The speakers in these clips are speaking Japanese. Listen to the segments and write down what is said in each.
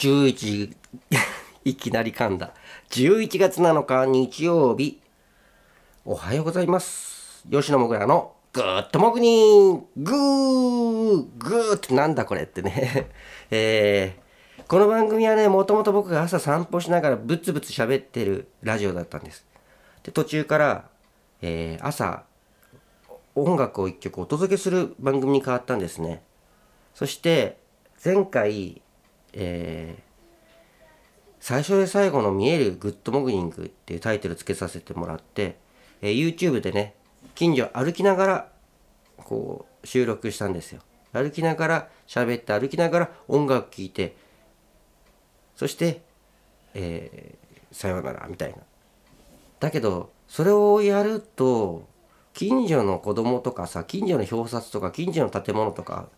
11いきなり噛んだ。11月7日日曜日。おはようございます。吉野もぐらのグーッともぐにグーグーってなんだこれってね。えー、この番組はねもともと僕が朝散歩しながらブツブツ喋ってるラジオだったんです。で途中から、えー、朝音楽を一曲お届けする番組に変わったんですね。そして前回、えー、最初で最後の見えるグッドモグニングっていうタイトルつけさせてもらって、えー、YouTube でね、近所歩きながら、こう、収録したんですよ。歩きながら喋って、歩きながら音楽聴いて、そして、えー、さようなら、みたいな。だけど、それをやると、近所の子供とかさ、近所の表札とか、近所の建物とか、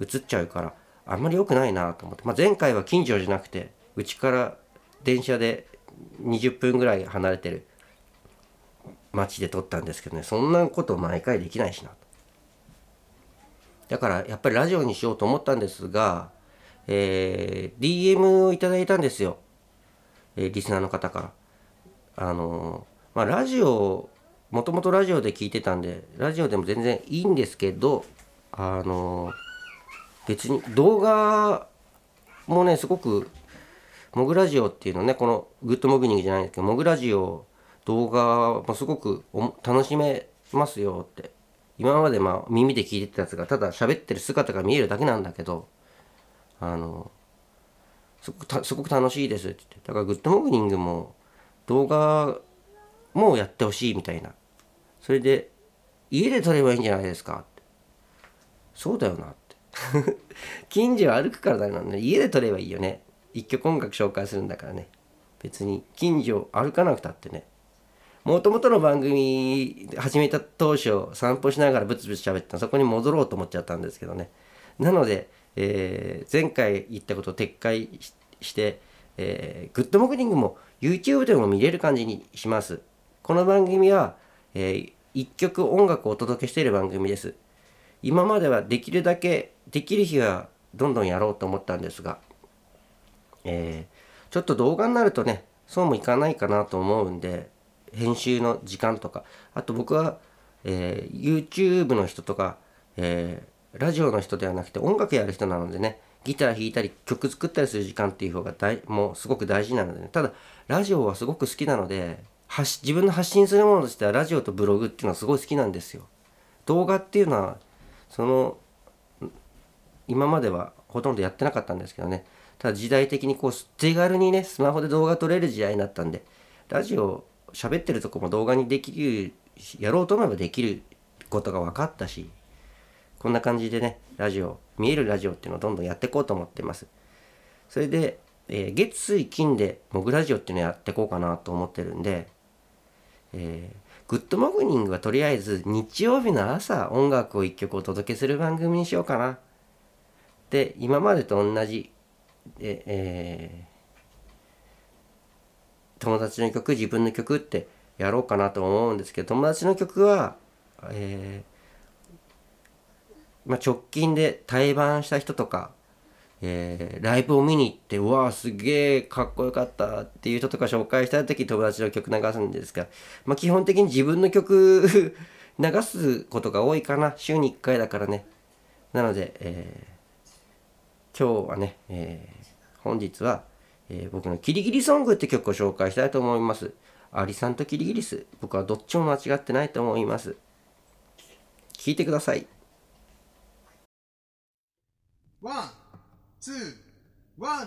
映っちゃうから、あんまり良くないなと思って。まあ、前回は近所じゃなくて、うちから電車で20分ぐらい離れてる町で撮ったんですけどね。そんなこと毎回できないしなだからやっぱりラジオにしようと思ったんですが、えー、DM をいただいたんですよ、えー、リスナーの方から。あのー、まあラジオもともとラジオで聞いてたんでラジオでも全然いいんですけどあの別に動画もねすごくモグラジオっていうのね、このグッドモグニングじゃないんですけど、モグラジオ動画もすごく楽しめますよって。今までまあ耳で聞いてたやつがただ喋ってる姿が見えるだけなんだけど、あの、すごくすごく楽しいですって言って。だからグッドモグニングも動画もやってほしいみたいな。それで、家で撮ればいいんじゃないですかって。そうだよなって。近所歩くからだよね。家で撮ればいいよね。一曲音楽紹介するんだからね。別に。近所歩かなくたってね。もともとの番組始めた当初散歩しながらブツブツ喋ってた。そこに戻ろうと思っちゃったんですけどね。なので、えー、前回言ったことを撤回して、えー、グッドモグニングも YouTube でも見れる感じにします。この番組は、えー、一曲音楽をお届けしている番組です。今まではできるだけできる日はどんどんやろうと思ったんですがえー、ちょっと動画になるとねそうもいかないかなと思うんで編集の時間とかあと僕は、えー、YouTube の人とか、えー、ラジオの人ではなくて音楽やる人なのでねギター弾いたり曲作ったりする時間っていう方が大もうすごく大事なので、ね、ただラジオはすごく好きなので自分の発信するものとしてはラジオとブログっていうのはすごい好きなんですよ。動画っていうのはその今まではほとんどやってなかったんですけどね。ただ時代的にこう手軽にねスマホで動画撮れる時代になったんでラジオ喋ってるとこも動画にできるやろうと思えばできることが分かったしこんな感じでねラジオ見えるラジオっていうのをどんどんやっていこうと思ってます。それで、えー、月水金でモグラジオっていうのをやっていこうかなと思ってるんで、えー、グッドモグニングはとりあえず日曜日の朝音楽を一曲お届けする番組にしようかな。で今までと同じで、えー、友達の曲自分の曲ってやろうかなと思うんですけど友達の曲は、えー、まあ、直近で対バンした人とか、えー、ライブを見に行ってうわすげえかっこよかったっていう人とか紹介した時友達の曲流すんですが、まあ、基本的に自分の曲 流すことが多いかな週に1回だからねなので、えー、今日はね、えー本日は、え、僕のキリギリソングって曲を紹介したいと思います。アリさんとキリギリス。僕はどっちも間違ってないと思います。聴いてください。ワン、ツー、ワ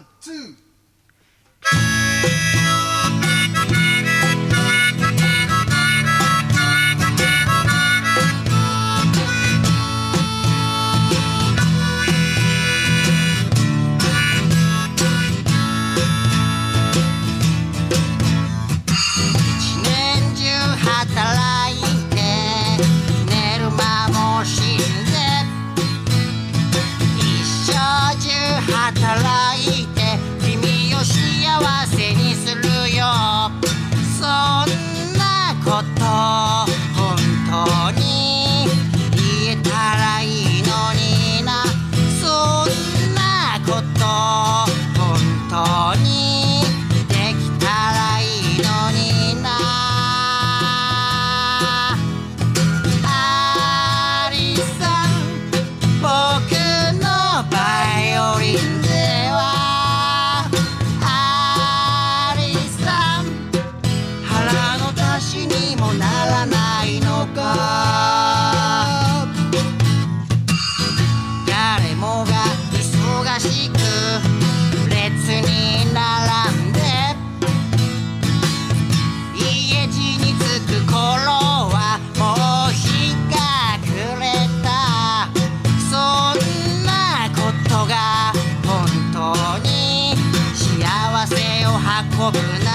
もが忙しく列に並んで家路に着く頃はもう日が暮れた。そんなことが本当に幸せを運ぶな。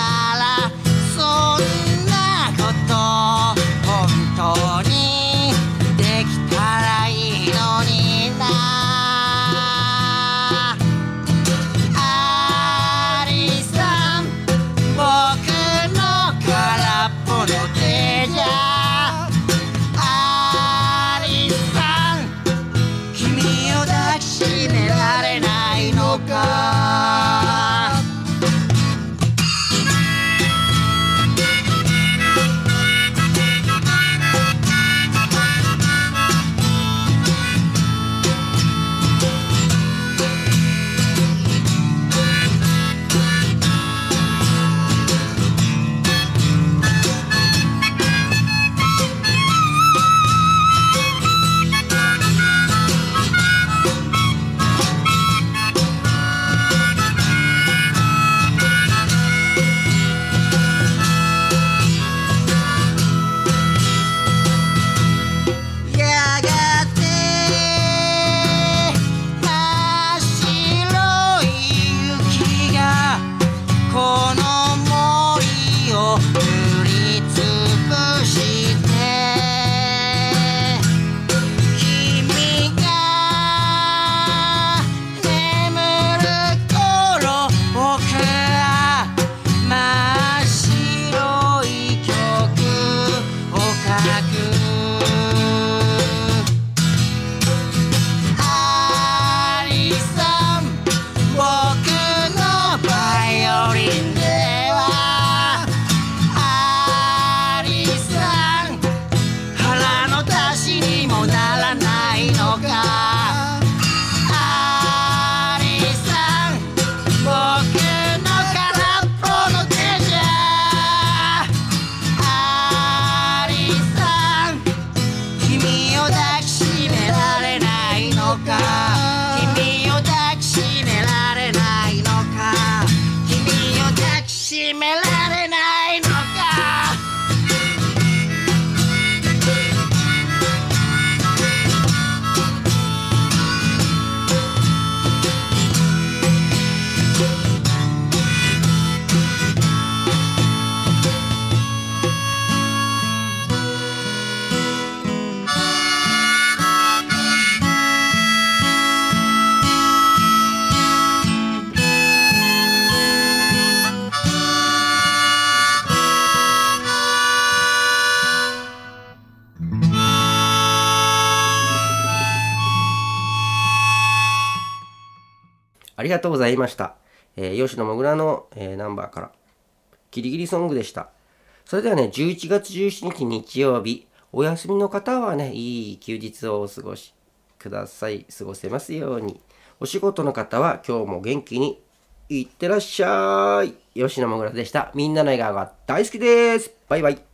ありがとうございました。えー吉野もぐらの、えーナンバーから、ギリギリソングでした。それではね、11月17日日曜日、お休みの方はね、いい休日をお過ごしください。過ごせますように。お仕事の方は今日も元気にいってらっしゃい。吉野もぐらでした。みんなの笑顔が大好きです。バイバイ。